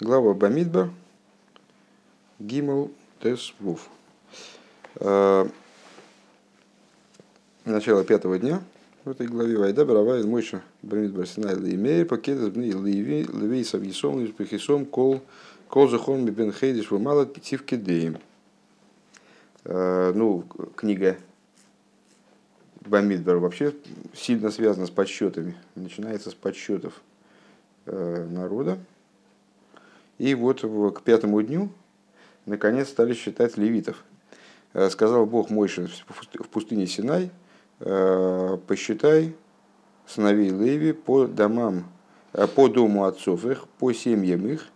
Глава Бамидбар, Гимл Тес Вуф. Э, начало пятого дня в этой главе Вайда Баравай Мойша Бамидбар Синай Леймей Пакет Бни Леви Леви Савьесом Лишпехисом Кол Кол Захон Бен Хейдиш Вумала Тивки Деем. Э, ну, книга Бамидбар вообще сильно связана с подсчетами. Начинается с подсчетов э, народа, и вот к пятому дню, наконец, стали считать левитов. Э, сказал Бог Мойше в пустыне Синай, «Э, посчитай сыновей Леви по домам, э, по дому отцов их, по семьям их,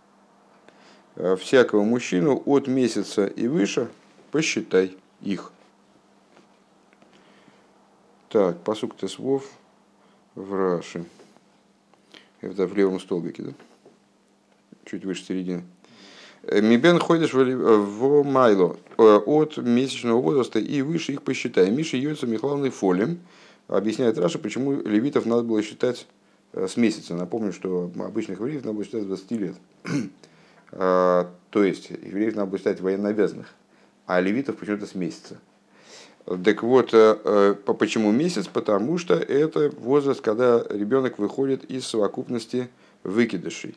всякого мужчину от месяца и выше посчитай их. Так, посук Тесвов в Раши. Это в левом столбике, да? Чуть выше середины. Э, Мибен ходишь в Майло э, от месячного возраста и выше их посчитай. Миша Йойца Михайловной Фолем объясняет Раша, почему левитов надо было считать э, с месяца. Напомню, что обычных евреев надо было считать с 20 лет. А, то есть евреев надо было считать военнообязанных, а левитов почему-то с месяца. Так вот, почему месяц? Потому что это возраст, когда ребенок выходит из совокупности выкидышей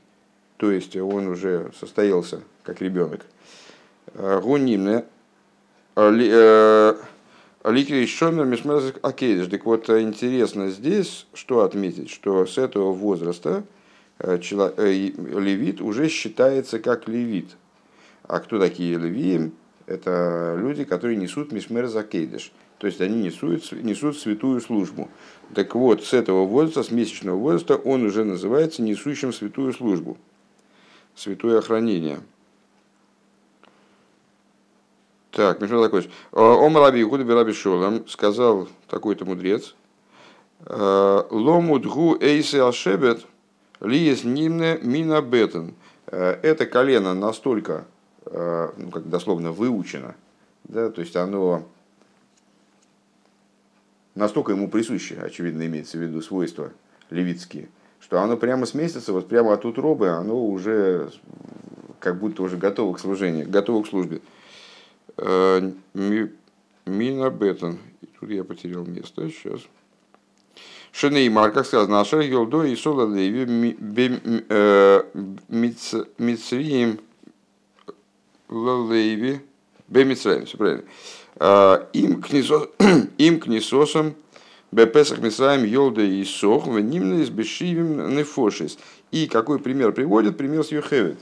то есть он уже состоялся как ребенок. Гунимне Ликри Шомер Мишмерзик Акейдиш. Так вот, интересно здесь, что отметить, что с этого возраста э, э, левит уже считается как левит. А кто такие левии? Это люди, которые несут Мишмер Закейдиш. То есть они несут, несут святую службу. Так вот, с этого возраста, с месячного возраста, он уже называется несущим святую службу святое охранение. Так, Мишмар такой. Ом Раби Игуда Раби Шолам сказал такой-то мудрец. Ломудгу эйсе ашебет лиес нимне мина бетен. Это колено настолько, ну, как дословно, выучено, да, то есть оно настолько ему присуще, очевидно, имеется в виду свойства левитские, что оно прямо с месяца, вот прямо от утробы, оно уже как будто уже готово к служению, готово к службе. Э, Мина Беттон. Тут я потерял место. Сейчас. Шенеймар, как сказано, Ашер Йолдо и Сола Леви Мицриим Лалеви Бемицраим, все правильно. Э, им книсосом Бепесах Мисраем Йолда и Сох, Венимна из Бешивим Нефошис. И какой пример приводит? Пример с Йохевит,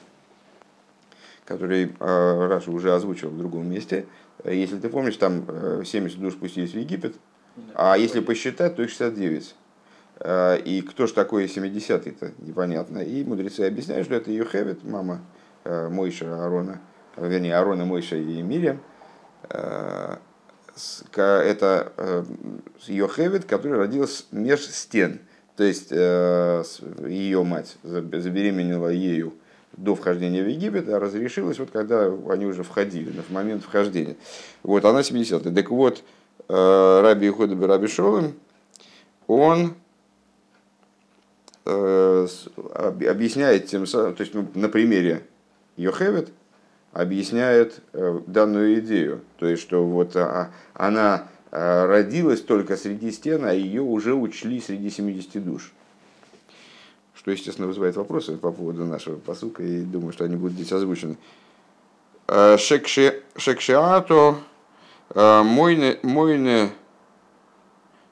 который э, Раша уже озвучил в другом месте. Если ты помнишь, там 70 э, душ пустились в Египет, а если посчитать, то их 69. Э, и кто же такой 70-й-то, непонятно. И мудрецы объясняют, что это Йохевит, мама Мойша Аарона, вернее, Аарона, Мойша и Мирьям, это э, Йохевит, который родилась меж стен. То есть э, ее мать забеременела ею до вхождения в Египет, а разрешилась вот когда они уже входили, в момент вхождения. Вот она 70 Так вот, э, Раби Ихода Раби Шолем, он объясняет тем самым, то есть ну, на примере Йохевит, объясняет э, данную идею. То есть, что вот а, она э, родилась только среди стен, а ее уже учли среди 70 душ. Что, естественно, вызывает вопросы по поводу нашего посылка, и думаю, что они будут здесь озвучены. Э, Шекшиато мойне, мойне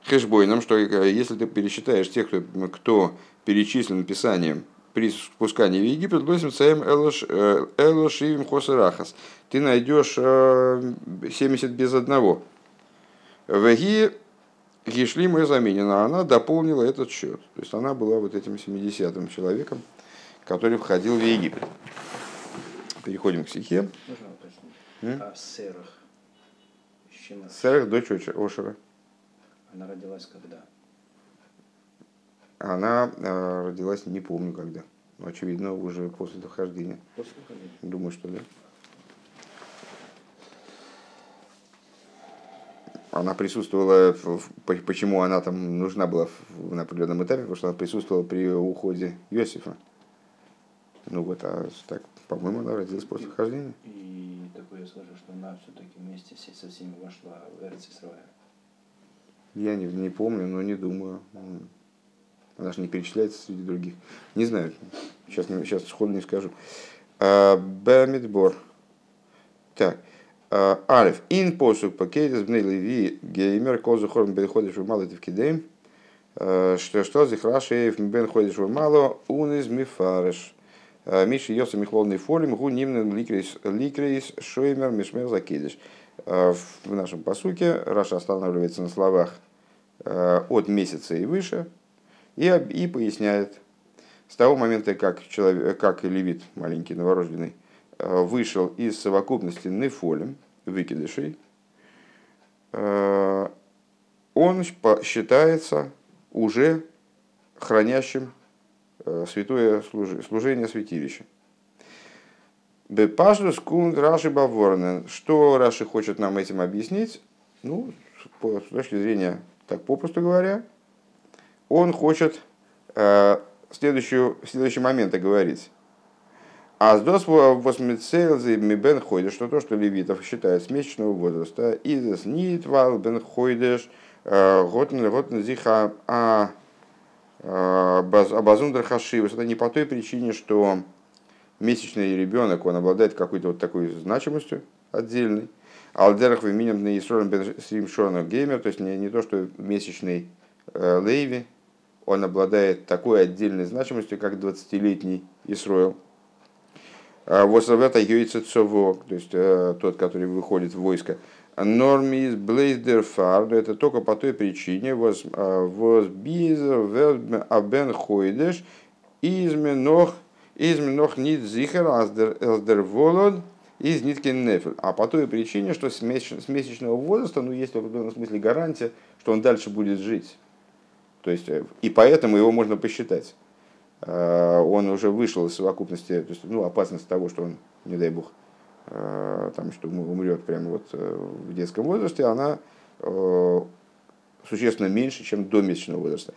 хэшбойном, что если ты пересчитаешь тех, кто, кто перечислен Писанием при спускании в Египет, лосим цаем элошивим хосерахас. Ты найдешь 70 э, без одного. Веги Гишли мы заменена, она дополнила этот счет. То есть она была вот этим 70-м человеком, который входил в Египет. Переходим к стихе. А Серах? Серах, дочь Ошера. Она родилась когда? Она э, родилась, не помню когда. Но, очевидно, уже после дохождения. После дохождения? Думаю, что да. Она присутствовала, почему она там нужна была на определенном этапе, потому что она присутствовала при уходе Иосифа. Ну вот, а так, по-моему, она родилась после хождения. И такое я слышу, что она все-таки вместе со всеми вошла в Эрц. Я не, не помню, но не думаю. Она же не перечисляется среди других. Не знаю, сейчас, сейчас сходу не скажу. А, Бамидбор. Так. А, Алиф. Ин посук пакетис бней леви геймер козу хорм бен ходишь в мало тевкидейм. А, Что что зихраши бен ходишь в мало он из мифареш. Миши йоса михловный фолим гу нимнен ликрейс ликрейс шоймер мишмер закидыш. А, В нашем посуке Раша останавливается на словах от месяца и выше и, и поясняет, с того момента, как, человек, как левит, маленький новорожденный, э, вышел из совокупности нефолем, выкидышей, э, он считается уже хранящим э, святое служение святилища. Бепаждус кунд Раши Баворнен. Что Раши хочет нам этим объяснить? Ну, с точки зрения, так попросту говоря, он хочет следующую, следующий момент говорить. А с дос восмицелзы бен ходишь, что то, что левитов считают с месячного возраста, из нит вал бен ходишь, готн готн зиха а абазундер хашивус. Это не по той причине, что месячный ребенок, он обладает какой-то вот такой значимостью отдельной. Алдерах виминем на Исролем бен Срим Шорнов геймер, то есть не, не то, что месячный э, Лейви, он обладает такой отдельной значимостью, как 20-летний Исроил. Вот это Юица Цово, то есть э, тот, который выходит в войско. Нормис Блейздер Фард, это только по той причине, воз бизер абен хойдеш, изменох, изменох нит зихер аздер волод, из ниткин нефель. А по той причине, что с месячного возраста, ну, есть в определенном смысле гарантия, что он дальше будет жить. То есть, э, и поэтому его можно посчитать. Э, Он уже вышел из совокупности, то есть, ну, опасность того, что он, не дай бог, э, там, что ум- умрет прямо вот в детском возрасте, она существенно меньше, чем до месячного возраста.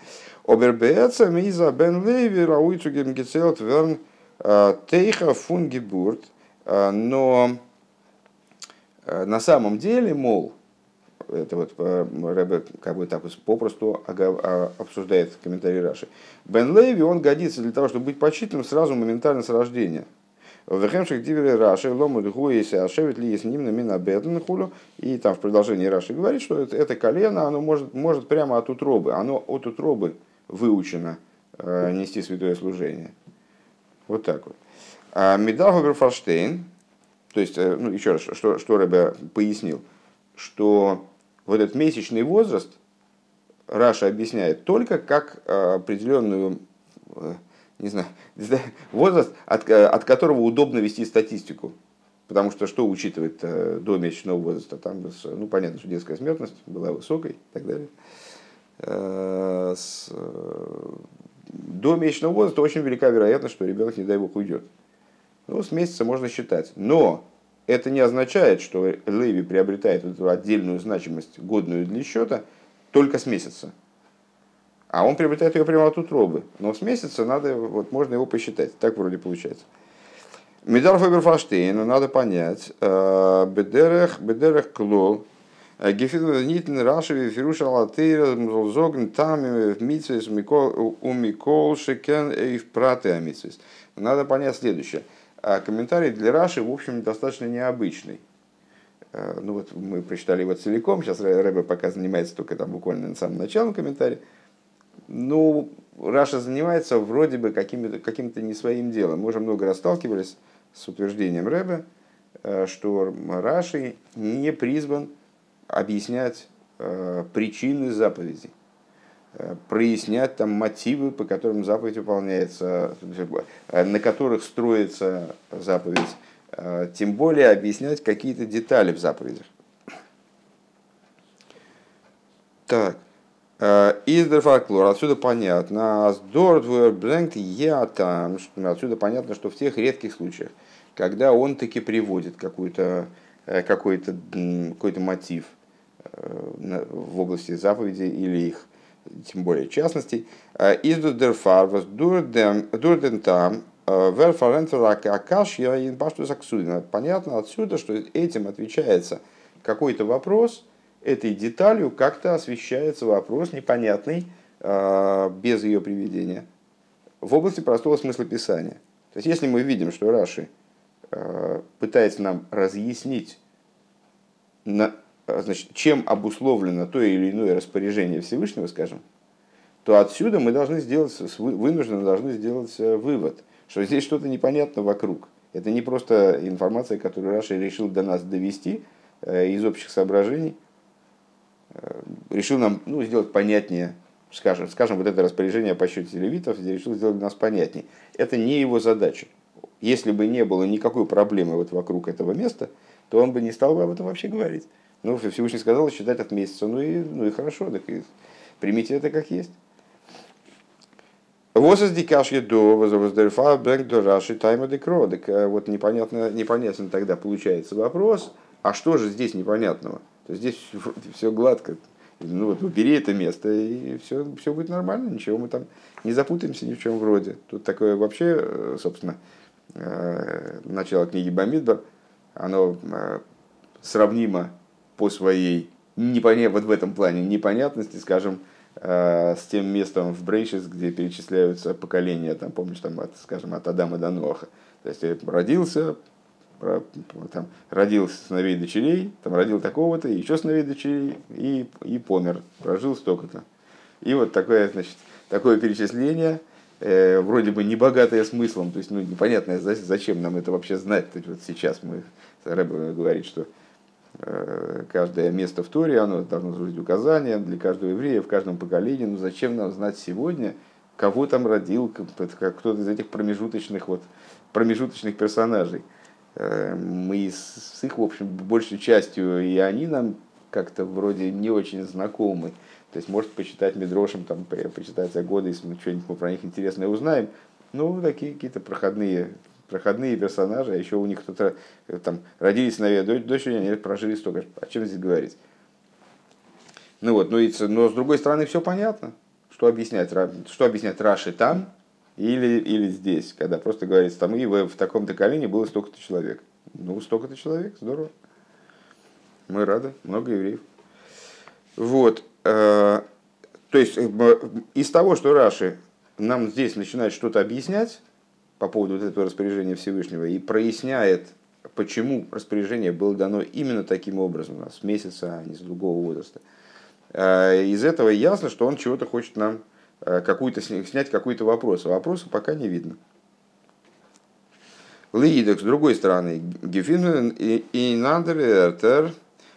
Обербеца миза бен леви рауицу гемгецелт верн тейха фунгебурт. Но на самом деле, мол, это вот э, Рэбе как бы так вот попросту а, обсуждает комментарий Раши. Бен Леви, он годится для того, чтобы быть почитанным сразу моментально с рождения. В המשך דברי רש"י, למוד הוא אותו השבט להיות נמנה מן הבטן כולו. И там в продолжении Раши говорит, что это, это колено, оно может, может прямо от утробы. Оно от утробы выучено э, нести святое служение. Вот так вот. מ'דאַרף אָבער פאַרשטיין, то есть, э, ну, еще раз, что, что Рэбе пояснил, что вот этот месячный возраст Раша объясняет только как э, определенную, э, не знаю, возраст, от, э, от которого удобно вести статистику. Потому что что учитывает до месячного возраста? Там, ну, понятно, что детская смертность была высокой и так далее. До месячного возраста очень велика вероятность, что ребенок, не дай бог, уйдет. Ну, с месяца можно считать. Но это не означает, что Леви приобретает вот эту отдельную значимость, годную для счета, только с месяца. А он приобретает ее прямо от утробы. Но с месяца надо, вот можно его посчитать. Так вроде получается. Медар Фаберфаштейна надо понять. э, Бедерех, бедерех клол. Гефиднитн Рашеви Фируша Латейра Зогн там в Митсвис у Микол Шекен и в Праты Амитсвис. Надо понять следующее. А комментарий для Раши, в общем, достаточно необычный. Э, Ну вот мы прочитали его целиком, сейчас Рэ- Рэбе пока занимается только там буквально на самом начале комментария. Ну, Раша занимается вроде бы каким-то каким не своим делом. Мы уже много раз сталкивались с утверждением Рэбе, э, что Раши не призван объяснять э, причины заповедей, прояснять там мотивы, по которым заповедь выполняется, э, на которых строится заповедь, э, тем более объяснять какие-то детали в заповедях. Так, Издер фольклор, отсюда понятно. Я там. Отсюда понятно, что в тех редких случаях, когда он таки приводит какой-то э, какой-то м, какой-то мотив э, в области заповедей или их, тем более частностей. Издер фарвас дурден там Понятно отсюда, что этим отвечается какой-то вопрос, этой деталью как-то освещается вопрос непонятный, без ее приведения, в области простого смысла Писания. То есть, если мы видим, что Раши пытается нам разъяснить, значит, чем обусловлено то или иное распоряжение Всевышнего, скажем, то отсюда мы должны сделать, вынуждены должны сделать э, вывод, что здесь что-то непонятно вокруг. Это не просто информация, которую Раша решил до нас довести э, из общих соображений, э, решил нам ну, сделать понятнее, скажем, скажем, вот это распоряжение по счете левитов, решил сделать для нас понятнее. Это не его задача. Если бы не было никакой проблемы вот вокруг этого места, то он бы не стал бы об этом вообще говорить. Ну, Всевышний сказал считать от месяца, ну и, ну и хорошо, так и примите это как есть. Возас до воздерфа бэнк до раши э, вот непонятно, непонятно тогда получается вопрос, а что же здесь непонятного? То есть здесь все гладко. Ну вот убери это место, и все, все будет нормально, ничего мы там не запутаемся ни в чем вроде. Тут такое вообще, э, собственно, э, начало книги Бамидбар, оно сравнимо по своей непонятно, вот в этом плане непонятности, скажем, Э, с тем местом в Брейшис, где перечисляются поколения, там, помнишь, там, от, скажем, от Адама до Ноаха. То есть родился, там, родил сыновей дочерей, там, родил такого-то, еще сыновей дочерей, и, и помер, прожил столько-то. И вот такое, значит, такое перечисление, э, вроде бы не богатое смыслом, то есть ну, непонятно, зачем нам это вообще знать. То есть, вот сейчас мы, Рэбе говорит, что Э, каждое место в Торе, оно должно служить указанием для каждого еврея в каждом поколении. Ну зачем нам знать сегодня, кого там родил, кто-то из этих промежуточных, вот, промежуточных персонажей. Э, мы с их, в общем, большей частью, и они нам как-то вроде не очень знакомы. То есть, может, почитать Медрошем, там, почитать за годы, если мы что-нибудь про них интересное узнаем. Ну, такие какие-то проходные проходные персонажи, а еще у них кто-то э, там родились сыновья дочери, они прожили столько. О чем здесь говорить? Ну вот, но, но с другой стороны все понятно. Что объяснять, что объяснять Раши там или, или здесь, когда просто говорится, там и в, в таком-то колене было столько-то человек. Ну, столько-то человек, здорово. Мы рады, много евреев. Вот. Э, то есть, э, из того, что Раши нам здесь начинает что-то объяснять, по поводу вот этого распоряжения Всевышнего и проясняет, почему распоряжение было дано именно таким образом, с месяца, а не с другого возраста. Э, из этого ясно, что он чего-то хочет нам э, какую-то, снять какой-то вопрос. А вопроса пока не видно. Лидок, с другой стороны, Гефин и Нандер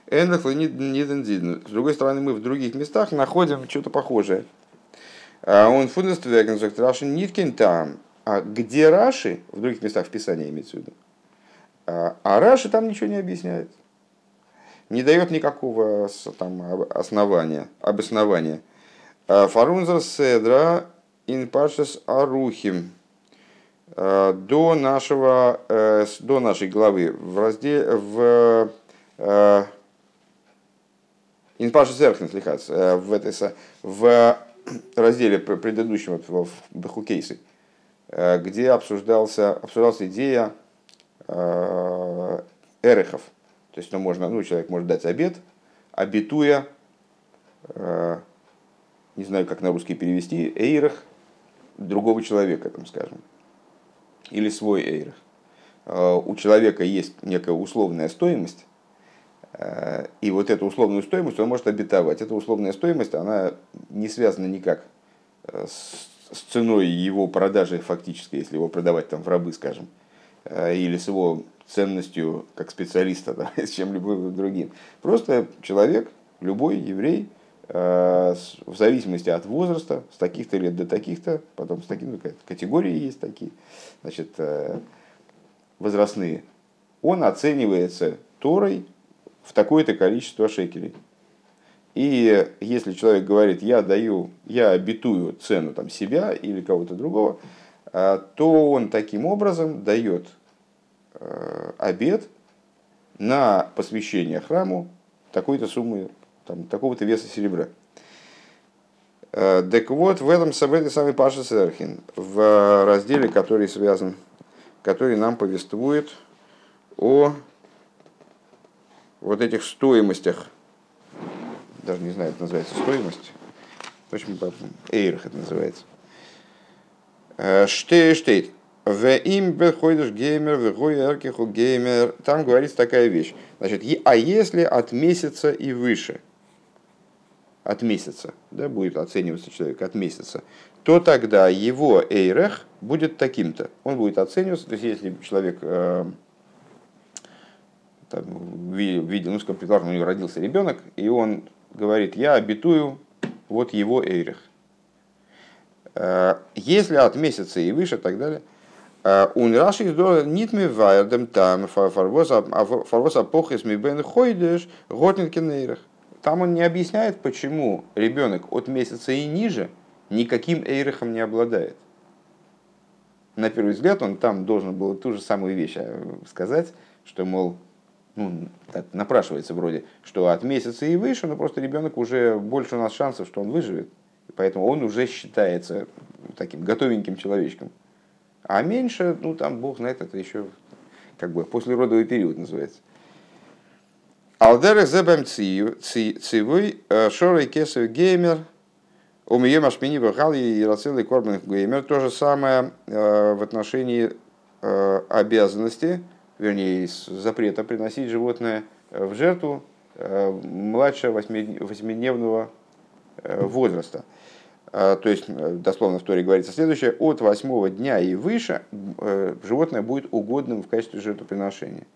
С другой стороны, мы в других местах находим что-то похожее. А он фундестверген sagt Рашин Ниткин там, а где Раши, в других местах в Писании имеется в виду, а, а Раши там ничего не объясняет. Не дает никакого там, основания, обоснования. А, Фарунза Седра Инпашес Арухим а, до, нашего, э, до нашей главы в разделе в Инпашес Эрхнес э, в, этой, в разделе предыдущем в Бахукейсы Э, где обсуждался, обсуждалась идея э, эрехов. То есть ну, можно, ну, человек может дать обед, обетуя, э, не знаю, как на русский перевести, эйрах другого человека, там, скажем, или свой эйрах. У человека есть некая условная стоимость, и вот эту условную стоимость он может обетовать. Эта условная стоимость, она не связана никак с с ценой его продажи фактически, если его продавать там в рабы, скажем, э, или с его ценностью как специалиста, да, с чем-либо другим. Просто человек, любой еврей, э, в зависимости от возраста, с таких-то лет до таких-то, потом с такими категории есть такие, значит, э, возрастные, он оценивается Торой в такое-то количество шекелей. И если человек говорит, я даю, я обетую цену там, себя или кого-то другого, а, то он таким образом дает э, обет на посвящение храму такой-то суммы, там, такого-то веса серебра. Так вот, в этом в этой самой Паша Серхин, в разделе, который связан, который нам повествует о вот этих стоимостях, даже не знаю, это называется стоимость, в общем, эйрах это называется. Штей штейт. В им беходишь геймер, в эркиху геймер. Там говорится такая вещь. Значит, а если от месяца и выше, от месяца, да, будет оцениваться человек от месяца, то тогда его эйрех будет таким-то. Он будет оцениваться, то есть если человек э, там, видел, ну, скажем, предположим, у него родился ребенок, и он говорит, я обетую вот его эйрех. Э, если от месяца и выше, и так далее, он раши из нитми вайердем там фарвоса похис ми бен хойдеш готнинкен эйрех. Там он не объясняет, почему ребенок от месяца и ниже никаким эйрехом не обладает. На первый взгляд он там должен был ту же самую вещь э, сказать, что, мол, ну, напрашивается вроде, что от месяца и выше, но просто ребенок уже больше у нас шансов, что он выживет. Поэтому он уже считается таким готовеньким человечком. А меньше, ну там бог знает, это еще как бы послеродовый период называется. Алдерах зебем цивой э, шорой кесов геймер у меня машмини бахал и рацилый корбан геймер. То же самое э, в отношении э, обязанности, вернее, запрета приносить животное в жертву младше восьмидневного возраста. То есть, дословно в Торе говорится следующее, от восьмого дня и выше животное будет угодным в качестве жертвоприношения.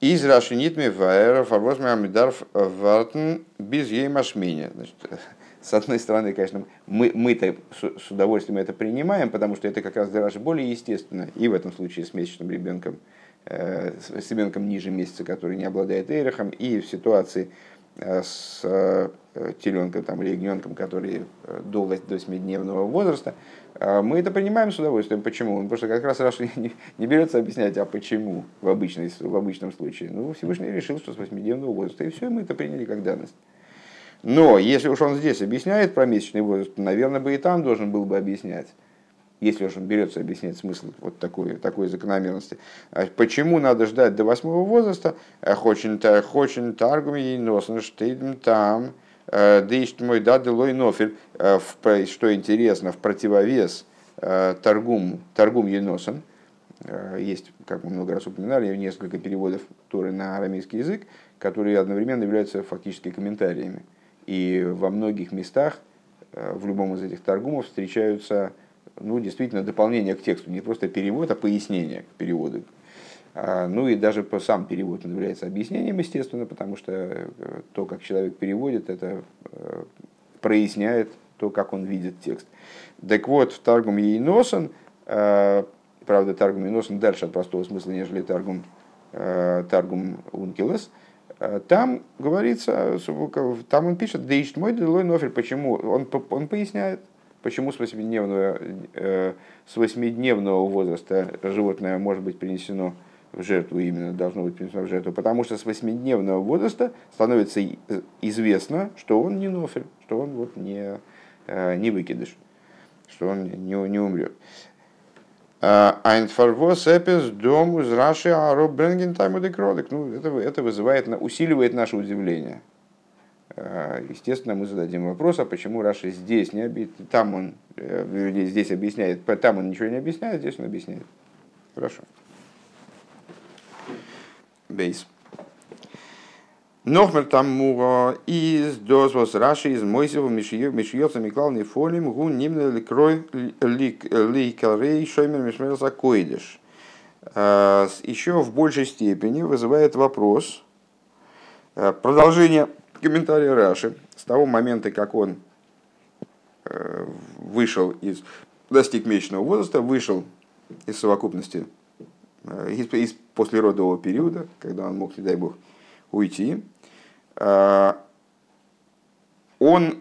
Из Рашинитми Ваэра Фарвозми Амидарф Вартен без ей машмини. С одной стороны, конечно, мы, мы-то с удовольствием это принимаем, потому что это как раз для Раши более естественно. И в этом случае с месячным ребенком, э, с ребенком ниже месяца, который не обладает эйрохом, и в ситуации э, с э, теленком там, или ягненком, который до 8-дневного возраста, мы это принимаем с удовольствием. Почему? Потому что как раз Раша не, не берется объяснять, а почему в, обычной, в обычном случае. Ну, Всевышний решил, что с восьмидневного возраста, и все, мы это приняли как данность. Но если уж он здесь объясняет про месячный возраст, то, наверное, бы и там должен был бы объяснять, если уж он берется объяснять смысл вот такой, такой закономерности. А почему надо ждать до восьмого возраста? Хочен таргуми носен штейдем там, Э, Дейшт мой да делой нофель, э, что интересно, в противовес э, торгум, торгум еносом, есть, как мы много раз упоминали, несколько переводов Торы на арамейский язык, которые одновременно являются фактически комментариями. И во многих местах, в любом из этих торгумов встречаются ну, действительно дополнение к тексту, не просто перевод, а пояснение к переводу, а, ну и даже сам перевод является объяснением, естественно, потому что э, то, как человек переводит, это э, проясняет то, как он видит текст. Так вот, в Таргум Ейносен, э, правда, Таргум Ейносен дальше от простого смысла, нежели Таргум, Таргум Ункилес, там говорится, там он пишет, да ищет мой делой нофель, почему, он, он поясняет, почему с восьмидневного, с восьмидневного возраста животное может быть принесено в жертву именно должно быть принесено в жертву, потому что с восьмидневного возраста становится известно, что он не нофель, что он вот не, э, не выкидыш, что он не, не умрет. Айнфарвос эпис дом из Раши Ароб Бренген Тайму Декролик. Ну, это, это вызывает, усиливает наше удивление. Э, естественно, мы зададим вопрос, а почему Раши здесь не объясняет, там он, э, здесь объясняет, там он ничего не объясняет, здесь он объясняет. Хорошо. Бейс. Нохмер муга из дозвос Раши из Мойсева Мишьется Миклалный фолим гу нимна ликрой ликалрей шоймер мишмерса койдеш. А, Еще в большей степени вызывает вопрос а, продолжение комментария Раши с того момента, как он э, вышел из, достиг месячного возраста, вышел из совокупности Э, из, из послеродового периода, когда он мог, не дай бог, уйти, э, он,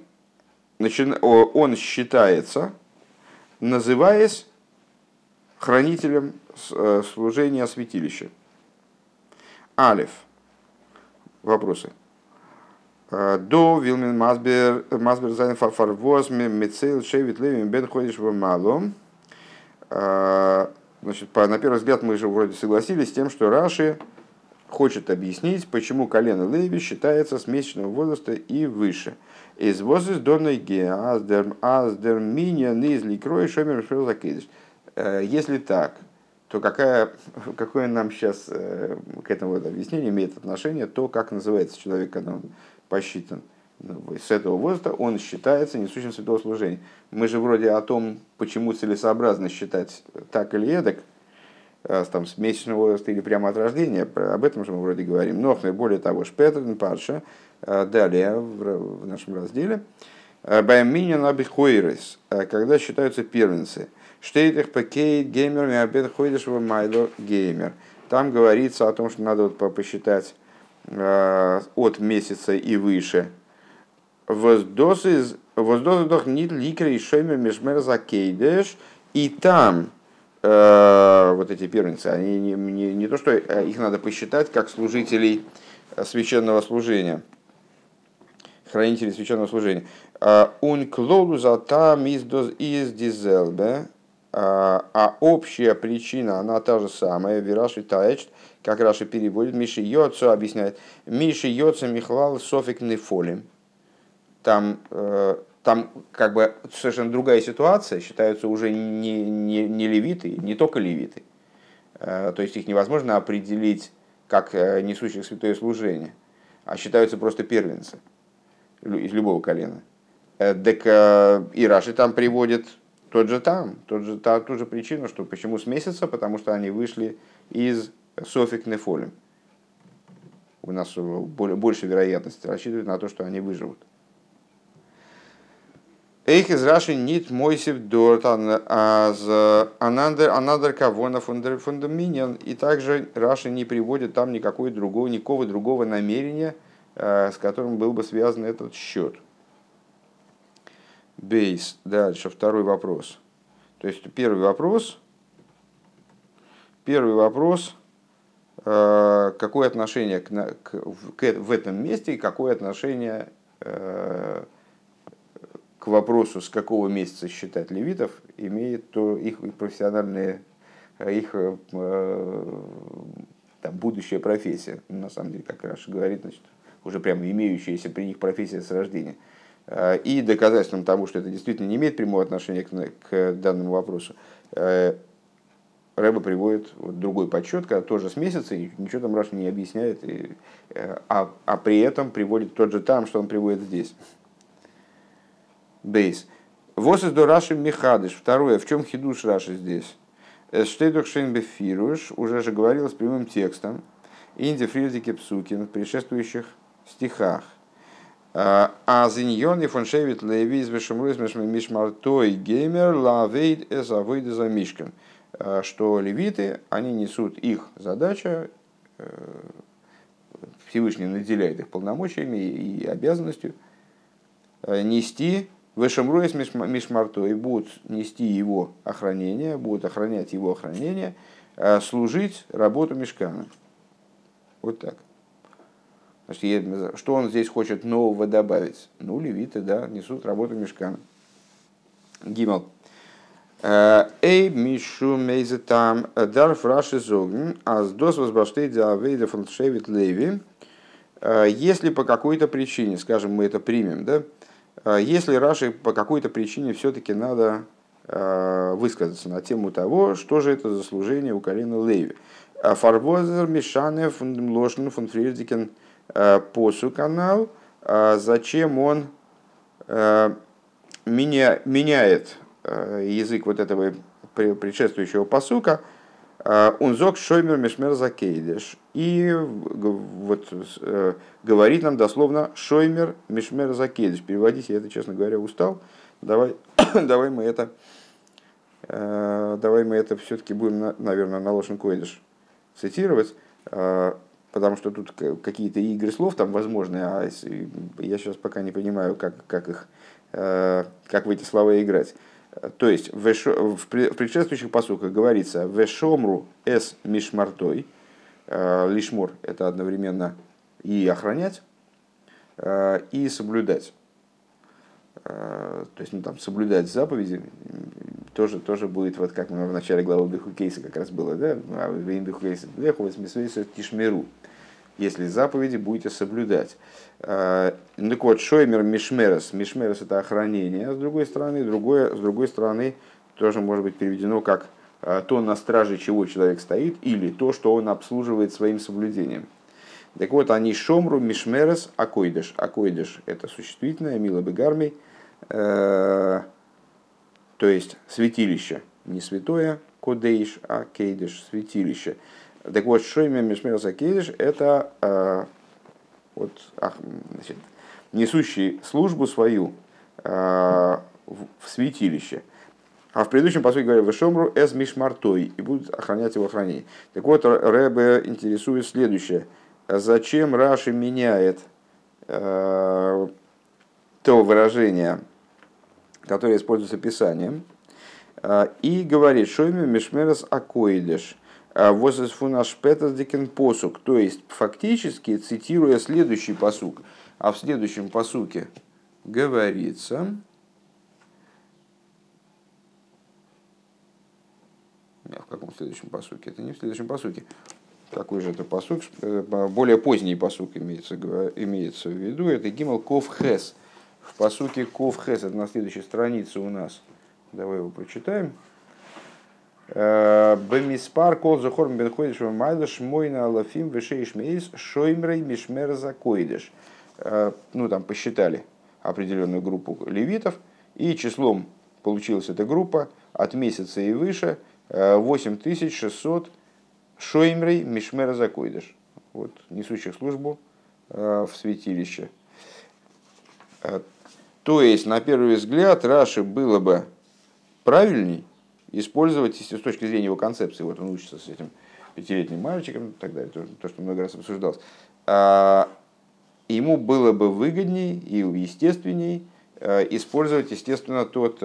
начи... он считается, называясь хранителем э, служения святилища. Алиф. Вопросы. До Вилмен Масбер Масбер Зайн Фарфарвоз Мецейл Шевит Левин Бен Ходиш в Малом. Значит, по, на первый взгляд мы же вроде согласились с тем, что Раши хочет объяснить, почему колено Леви считается с месячного возраста и выше. Из возраста донной ге аздер минья низли крой шомер закидыш. Если так, то какая, какое нам сейчас э, к этому объяснению имеет отношение то, как называется человек, когда он посчитан ну, с этого возраста, он считается несущим святого служения. Мы же вроде о том, почему целесообразно считать так или эдак, э, там, с месячного возраста или прямо от рождения, об этом же мы вроде говорим. Но, более того, Шпетрин, Парша, э, далее в, нашем разделе, Байминин Абихойрес, когда считаются первенцы – Штейтых пакейт геймер миабед ходишь в майло геймер. Там говорится о том, что надо вот посчитать э, от месяца и выше. Воздос из воздос нит ликрей шоймер межмер закейдеш. И там э, вот эти первенцы, они не, не, не то, что э, их надо посчитать как служителей э, священного служения, хранителей священного служения. Он клолу за там из дизелбе, а общая причина, она та же самая, Вираши Таэчт, как Раши переводит, Миши Йоцу объясняет, Миши Йоцу Михлал Софик Нефолим. Там, э, там как бы совершенно другая ситуация, считаются уже не, не, не левиты, не только левиты. Э, то есть их невозможно определить как э, несущих святое служение, а считаются просто первенцы из любого колена. Так и Раши там приводит тот же там, тот же, та, ту же причину, что почему с месяца, потому что они вышли из Софик Нефолем. У нас больше вероятности рассчитывать на то, что они выживут. Эйх из Раши нит мойсев дорт анандер анандер кавона фундаминьян. И также Раши не приводит там никакой другого, никакого другого намерения, э, с которым был бы связан этот счет. Бейс. Дальше второй вопрос. То есть первый вопрос. Первый вопрос. Э, какое отношение к, к, к, в этом месте и какое отношение э, к вопросу, с какого месяца считать левитов, имеет то их, профессиональные, их э, там, будущая профессия. На самом деле, как Раша говорит, значит, уже прямо имеющаяся при них профессия с рождения – Э, и доказательством того, что это действительно не имеет прямого отношения к, к данному вопросу, э, Рэба приводит другой подсчет, когда тоже с месяца, и ничего там Раша не объясняет, и, э, а, а при этом приводит тот же там, что он приводит здесь. בית. וואָס איז רש"י מחדש. Второе. В чем хидуш Раши здесь? Штейдух Шейнбефируш уже же говорил с прямым текстом. Инди Фридзики Псукин в предшествующих стихах. А зиньон и фоншевит леви из мишмартой геймер лавейд эс за мишкан. Что левиты, они несут их задача, э, Всевышний наделяет их полномочиями и обязанностью э, нести Вешемруис Мишмарто и будут нести его охранение, будут охранять его охранение, э, служить работу мешкана. Вот так. Значит, что он здесь хочет нового добавить? Ну, левиты, да, несут работу мешкана. Гимал. Э, Эй, Мишу, Мейзе там, дар фраши зогн, а с дос возбаштей диавейда фонтшевит леви. Э, если по какой-то причине, скажем, мы это примем, да, э, если Раши по какой-то причине все-таки надо высказаться на тему того, что же это за служение у колена Леви. פאַרוואָס איז ער משנה פון לשון פון פריערדיקן – Э, פסוק הנ"ל, зачем он э, меня, меняет э, язык вот этого предшествующего посука, он зок шоймер мешмер закейдеш. И вот говорит нам дословно шоймер мешмер закейдеш. Переводить я это, честно говоря, устал. Давай, давай мы это, давай мы это все-таки будем, наверное, на Лошен Койдеш цитировать потому что тут какие-то игры слов там возможны, а я сейчас пока не понимаю, как, как их, э, как в эти слова играть. То есть в, в предшествующих посылках говорится «Вешомру эс мишмартой», э, лишмур – это одновременно и охранять, и соблюдать. То есть, ну, там, соблюдать заповеди тоже, тоже будет, вот как в начале главы Бехукейса как раз было, да, а в Бехукейса Тишмеру если заповеди будете соблюдать. Так вот, Шоймер Мишмерес. Мишмерес это охранение, а с другой стороны, другое, с другой стороны, тоже может быть переведено как то, на страже чего человек стоит, или то, что он обслуживает своим соблюдением. Так вот, они шомру мишмерес акойдеш. Акойдеш – это существительное, мило бегармей, э, то есть святилище, не святое, кодейш, а кейдеш, святилище. Так вот, шойме мишмерес акейдеш – это э, вот, ах, значит, несущий службу свою э, в святилище – а в предыдущем посуде говорили, Вешомру эс мишмартой, и будут охранять его хранение. Так вот, Рэбе интересует следующее. Зачем Раши меняет э, то выражение, которое используется Писанием, э, и говорит, Шойми мишмерес акоидеш, возес фунаш петас дикен посук, то есть фактически цитируя следующий посук, а в следующем посуке говорится, в каком следующем посуке? Это не в следующем посуке. Какой же это посук? Э, более поздний посук имеется, имеется в виду. Это Гимал Ков Хес. В посуке Ков Хес, это на следующей странице у нас. Давай его прочитаем. Э, Бемиспар кол захор бенходиш майлаш мойна алафим вешейш мейс шоймрей мишмер закоидеш. Э, ну, там посчитали определенную группу левитов, и числом получилась эта группа от месяца и выше – 8600 шоймрей мишмера закойдыш. Вот, несущих службу э, в святилище. Э, то есть, на первый взгляд, Раши было бы правильней использовать, с точки зрения его концепции, вот он учится с этим пятилетним мальчиком и так далее, то, то что много раз обсуждалось, а, ему было бы выгодней и естественней э, использовать, естественно, тот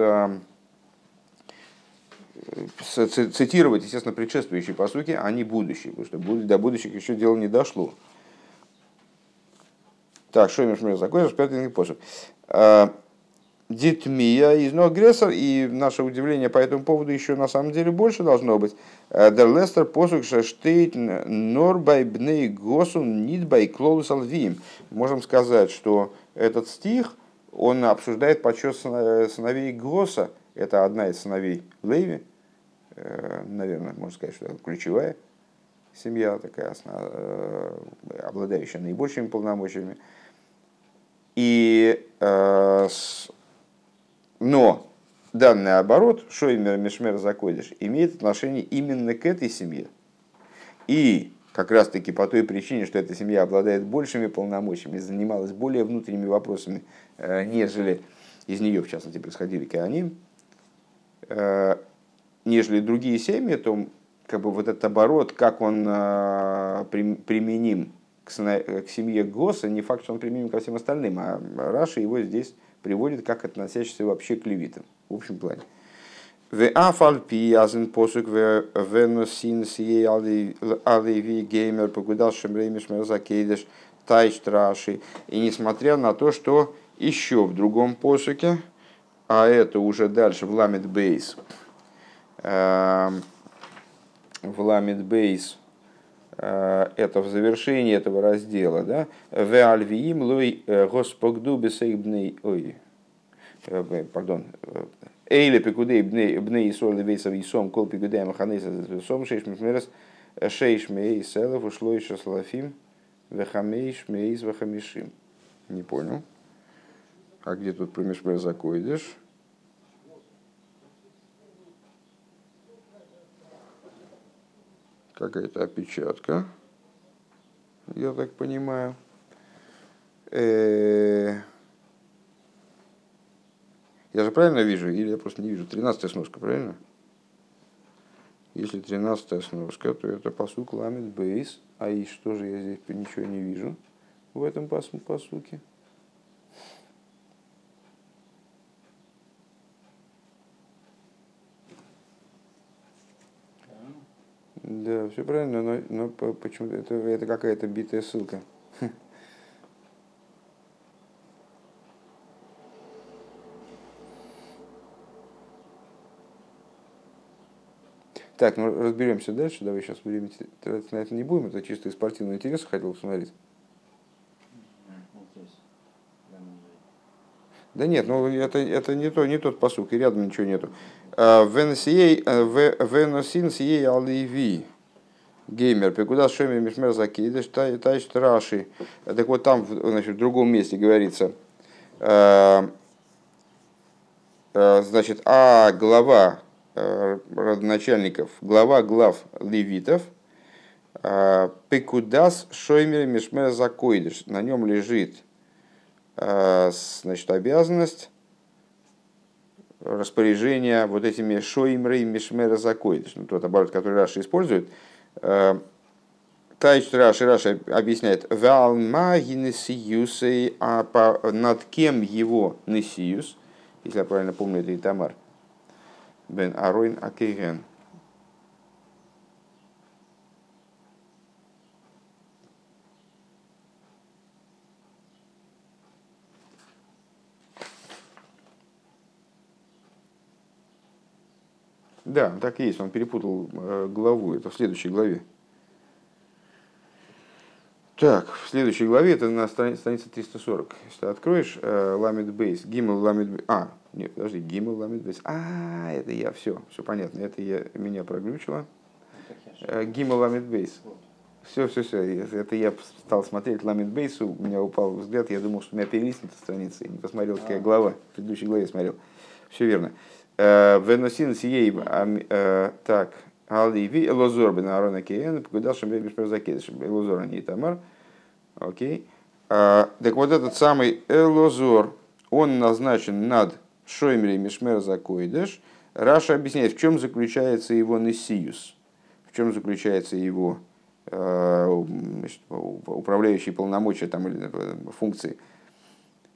цитировать, естественно, предшествующие посуки, а не будущие, потому что до будущих еще дело не дошло. Так, что имеешь закончил, пятый посук. Дитмия из агрессор, и наше удивление по этому поводу еще на самом деле больше должно быть. Дер Лестер посук шаштейт нор бай бней госун нит бай клоус алвим. Можем сказать, что этот стих, он обсуждает почет сыновей Госса, это одна из сыновей Леви, Э, наверное, можно сказать, что это ключевая семья, такая. Э, обладающая наибольшими полномочиями. И, э, но данный оборот, Шоймер Мишмер Закодиш, имеет отношение именно к этой семье. И как раз таки по той причине, что эта семья обладает большими полномочиями, занималась более внутренними вопросами, нежели из нее, в частности, происходили Кааним, нежели другие семьи, то как бы вот этот оборот, как он э, применим к семье Госа, не факт, что он применим ко всем остальным, а Раша его здесь приводит как относящийся вообще к левитам, в общем плане. Геймер погудал шемреймиш мерзакейдеш тайш. И несмотря на то, что еще в другом посуке, а это уже дальше в ламет бейс, Эм, в Ламид Бейс, это в завершении этого раздела, да, в Альвиим лой э, Господу бесейбней, ой, э, пардон, Эйле пикудей бней соль вейсов и сом кол пикудей маханеса сом шейш мифмерес шейш мей селов ушло еще слафим вехамейш мейс вехамишим. Не понял. А где тут про мишмер? Какая-то опечатка, я так понимаю. Э, я же правильно вижу, или я просто не вижу? Тринадцатая сноска, правильно? Если тринадцатая сноска, то это посук ламит бейс. А и что же я здесь ничего не вижу в этом посуке? Да, все правильно, но, но почему это, это какая-то битая ссылка. Так, ну разберемся дальше. Давай сейчас время тратить на это не будем. Это чисто из спортивного интереса хотел посмотреть. Да нет, ну это, это не, то, не тот посук, и рядом ничего нету. А, Веносин сией аливи. Геймер, пекуда шоми мишмер закидыш, тайш раши. Так вот там, значит, в другом месте говорится, а, а, значит, а глава родоначальников, глава глав левитов, פקודת שומרי משמרת הקודש. На нем лежит значит, обязанность распоряжения вот этими шоимрей мишмера закойдыш. Ну, тот оборот, который Раша использует. Э, טײַטשט רש"י Раша объясняет, «ועל מה היא נשיאותו», а над кем его несиюс, если я правильно помню, это Итамар, бен Аройн Акейген. Да, так и есть, он перепутал э, главу, это в следующей главе. Так, в следующей главе, это на странице, странице 340. Если ты откроешь Ламид Бейс, Гимл Ламид Бейс, а, нет, подожди, Гимл Ламид Бейс, а, это я, все, все понятно, это я, меня проглючило. я Гимл Ламид Бейс, все, все, все, это я стал смотреть Ламид Бейс, у меня упал взгляд, я думал, что у меня перелистнута страница, и не посмотрел, какая А. глава, в предыдущей главе смотрел. Все верно. Веносин ам- э, так, Аливи, Элозор бен Аарона Кейен, погудал Шамбе Мишпер Закедыш, Элозор, а не Тамар. Окей. А, так вот этот самый Элозор, он назначен над Шоймери Мишмер Закойдыш. Раша объясняет, в чем заключается его несиюс, в чем заключается его э, управляющие полномочия там, или э,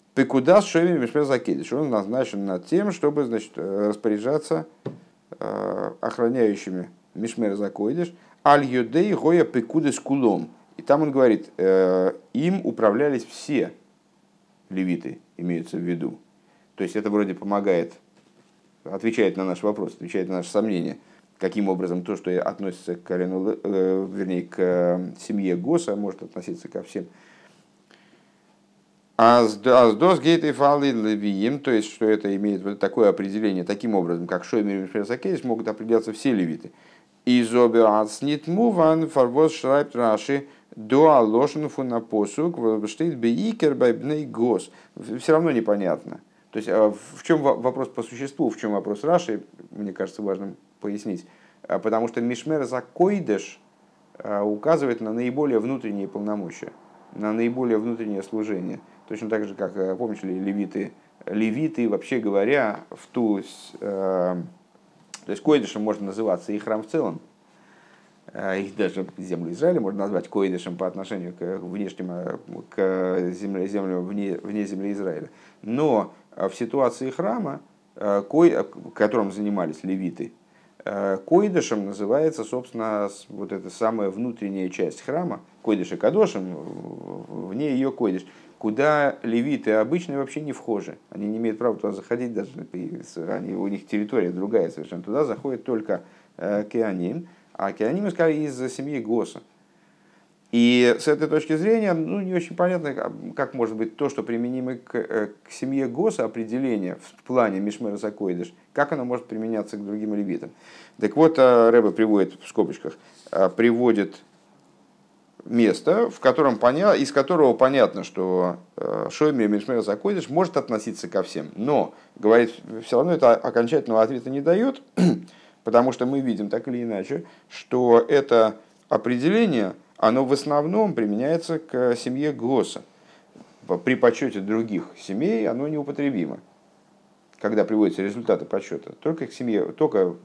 функции. Пекудас Шоймери Мишмер Закедыш. Он назначен над тем, чтобы значит, э, распоряжаться э, охраняющими Мишмер Закойдыш. Аль Юдей Гоя Пекудес Кулом. И там он говорит, э, им управлялись все левиты, имеются в виду. То есть это вроде помогает, отвечает на наш вопрос, отвечает на наши сомнения, каким образом то, что относится к колену, Ле- вернее, к семье Госа, может относиться ко всем. Аздос гейты фалы левиим, то есть, что это имеет вот такое определение, таким образом, как Шоймер и Мишмер могут определяться все левиты. Изобе ацнит муван фарвоз шрайб раши до алошен фунапосук штейт бейкер байбней гос. Все равно непонятно. То есть а в чем во- вопрос по существу, в чем вопрос Раши, мне кажется важным пояснить. А Потому что Мишмер за а, указывает на наиболее внутренние полномочия, на наиболее внутреннее служение. Точно так же, как, э, помните ли, левиты, левиты, вообще говоря, в ту, э, то есть койдышем можно называться и храм в целом, э, их даже землю Израиля можно назвать койдышем по отношению к внешним, э, к земле, землям вне, вне земли Израиля. Но э, в ситуации храма, кой, которым занимались левиты, койдышем называется, собственно, вот эта самая внутренняя часть храма, койдыш и кадошем, вне ее койдыш, куда левиты обычно вообще не вхожи. Они не имеют права туда заходить, даже они, у них территория другая совершенно. Туда заходит только э, Кеаним, а Кеаним искали из семьи Госа. И с этой точки зрения, ну, не очень понятно, как- может быть то, что применимо к, э, к семье Госа, определение в плане Мишмера Закойдыш, как оно может применяться к другим левитам. Так вот, э, Рэбе приводит в скобочках, э, приводит место, в котором поня... из которого понятно, что э, Шоймер Мишмер Закойдыш может относиться ко всем. Но, говорит, все равно это окончательного ответа не дает, потому что мы видим так или иначе, что это определение, оно в основном применяется к семье Госа. При подсчете других семей оно неупотребимо, когда приводятся результаты подсчета. Только, к семье, только в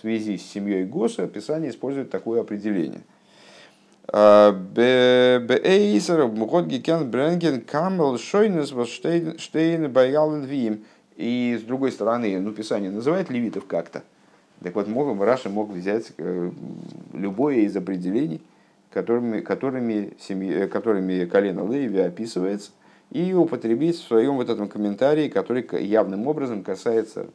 связи с семьей Госа Писание использует такое определение. Бейсер, Мухот Гикен, Бренген, Камел, Шойнес, Штейн, Баял, Вим. И с другой стороны, ну, Писание называет левитов как-то. Так вот, мог, Раша мог взять э, любое из определений, которыми, которыми, семьи, которыми колено Леви описывается, и употребить в своем вот этом комментарии, который явным образом касается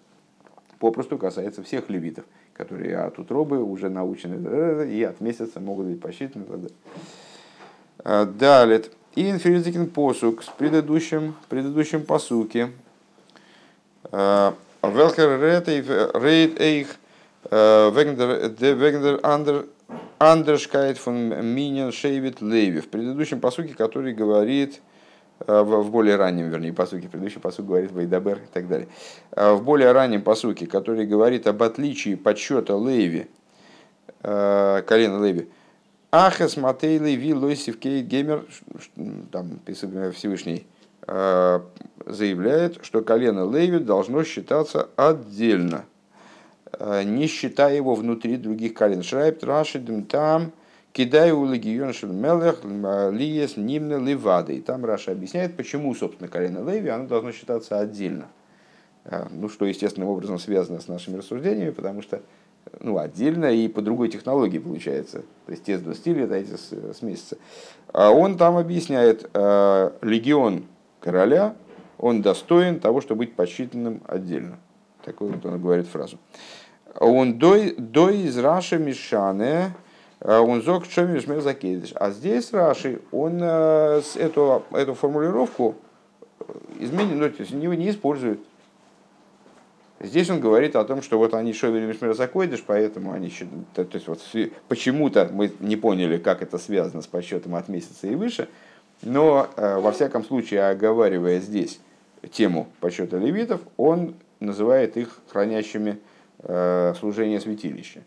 попросту касается всех левитов, которые от утробы уже научены и от месяца могут быть посчитаны. Далее. И инферизикин посук с предыдущим, предыдущим посуке. Велкер рейд эйх вегендер андер Андершкайт фон Минин Шейвит Леви. В предыдущем посуке, который говорит, в более раннем, вернее, посуке, предыдущий посук говорит Вайдабер и так далее. Э, в более раннем посуке, который говорит об отличии подсчета Леви, э, колена Леви, Ахес Матей Леви Лойсив Кейт Геймер, там Всевышний заявляет, что колено Леви должно считаться отдельно – Э, не считая его внутри других колен. Шрайб Рашидим там кидаю легион мелех лиес нимне ливады. И там Раша объясняет, почему, собственно, колено Леви, оно должно считаться отдельно. Э, ну, что естественным образом связано с нашими рассуждениями, потому что ну, отдельно и по другой технологии получается. То есть те с 20 лет, а эти с, месяца. А он там объясняет, э, легион короля, он достоин того, чтобы быть посчитанным отдельно. Такую вот он говорит фразу. Он до из Раши Мишане, он зог Шомиш Закидыш. А здесь Раши, он э, эту, эту формулировку э, изменит, ну, то есть не, не использует. Здесь он говорит о том, что вот они шовели Мишмер Закойдыш, поэтому они то, то есть вот почему-то мы не поняли, как это связано с подсчетом от месяца и выше, но во всяком случае, оговаривая здесь тему подсчета левитов, он называет их хранящими Э, служение святилища.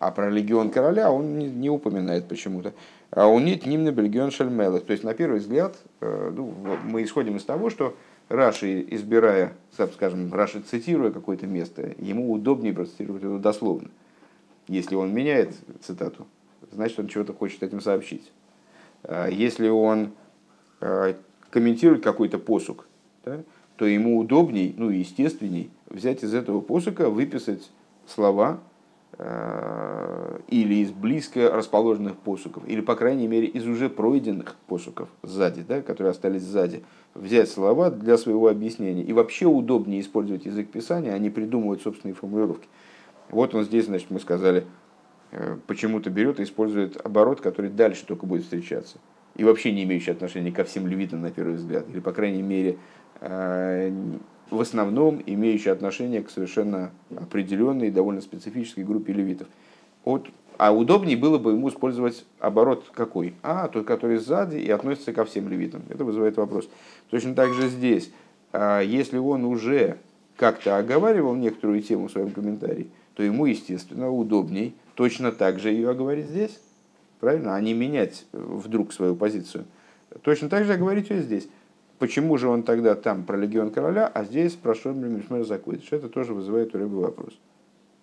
А про легион короля он не, не упоминает почему-то. А он нет нимна легион шальмелых. То есть, на первый взгляд, э, ну, мы исходим из того, что Раши, избирая, скажем, Раши цитируя какое-то место, ему удобнее процитировать это дословно. Если он меняет цитату, значит, он чего-то хочет этим сообщить. А если он э, комментирует какой-то посук, да, то ему удобней, ну и естественней взять из этого посока, выписать слова или из близко расположенных посуков, или, по крайней мере, из уже пройденных посуков сзади, да, которые остались сзади, взять слова для своего объяснения. И вообще удобнее использовать язык писания, а не придумывать собственные формулировки. Вот он здесь, значит, мы сказали, э, почему-то берет и использует оборот, который дальше только будет встречаться. И вообще не имеющий отношения ко всем левитам на первый взгляд. Или, по крайней мере, Э, в основном имеющие отношение к совершенно определенной, довольно специфической группе левитов. Вот, а удобнее было бы ему использовать оборот какой? А, тот, который сзади и относится ко всем левитам. Это вызывает вопрос. Точно так же здесь, а, если он уже как-то оговаривал некоторую тему в своем комментарии, то ему, естественно, удобней точно так же ее оговорить здесь. Правильно? А не менять вдруг свою позицию. Точно так же оговорить ее здесь. Почему же он тогда там про легион короля, а здесь про Шомри Мишмер Закудиш? Это тоже вызывает у Рыбы вопрос.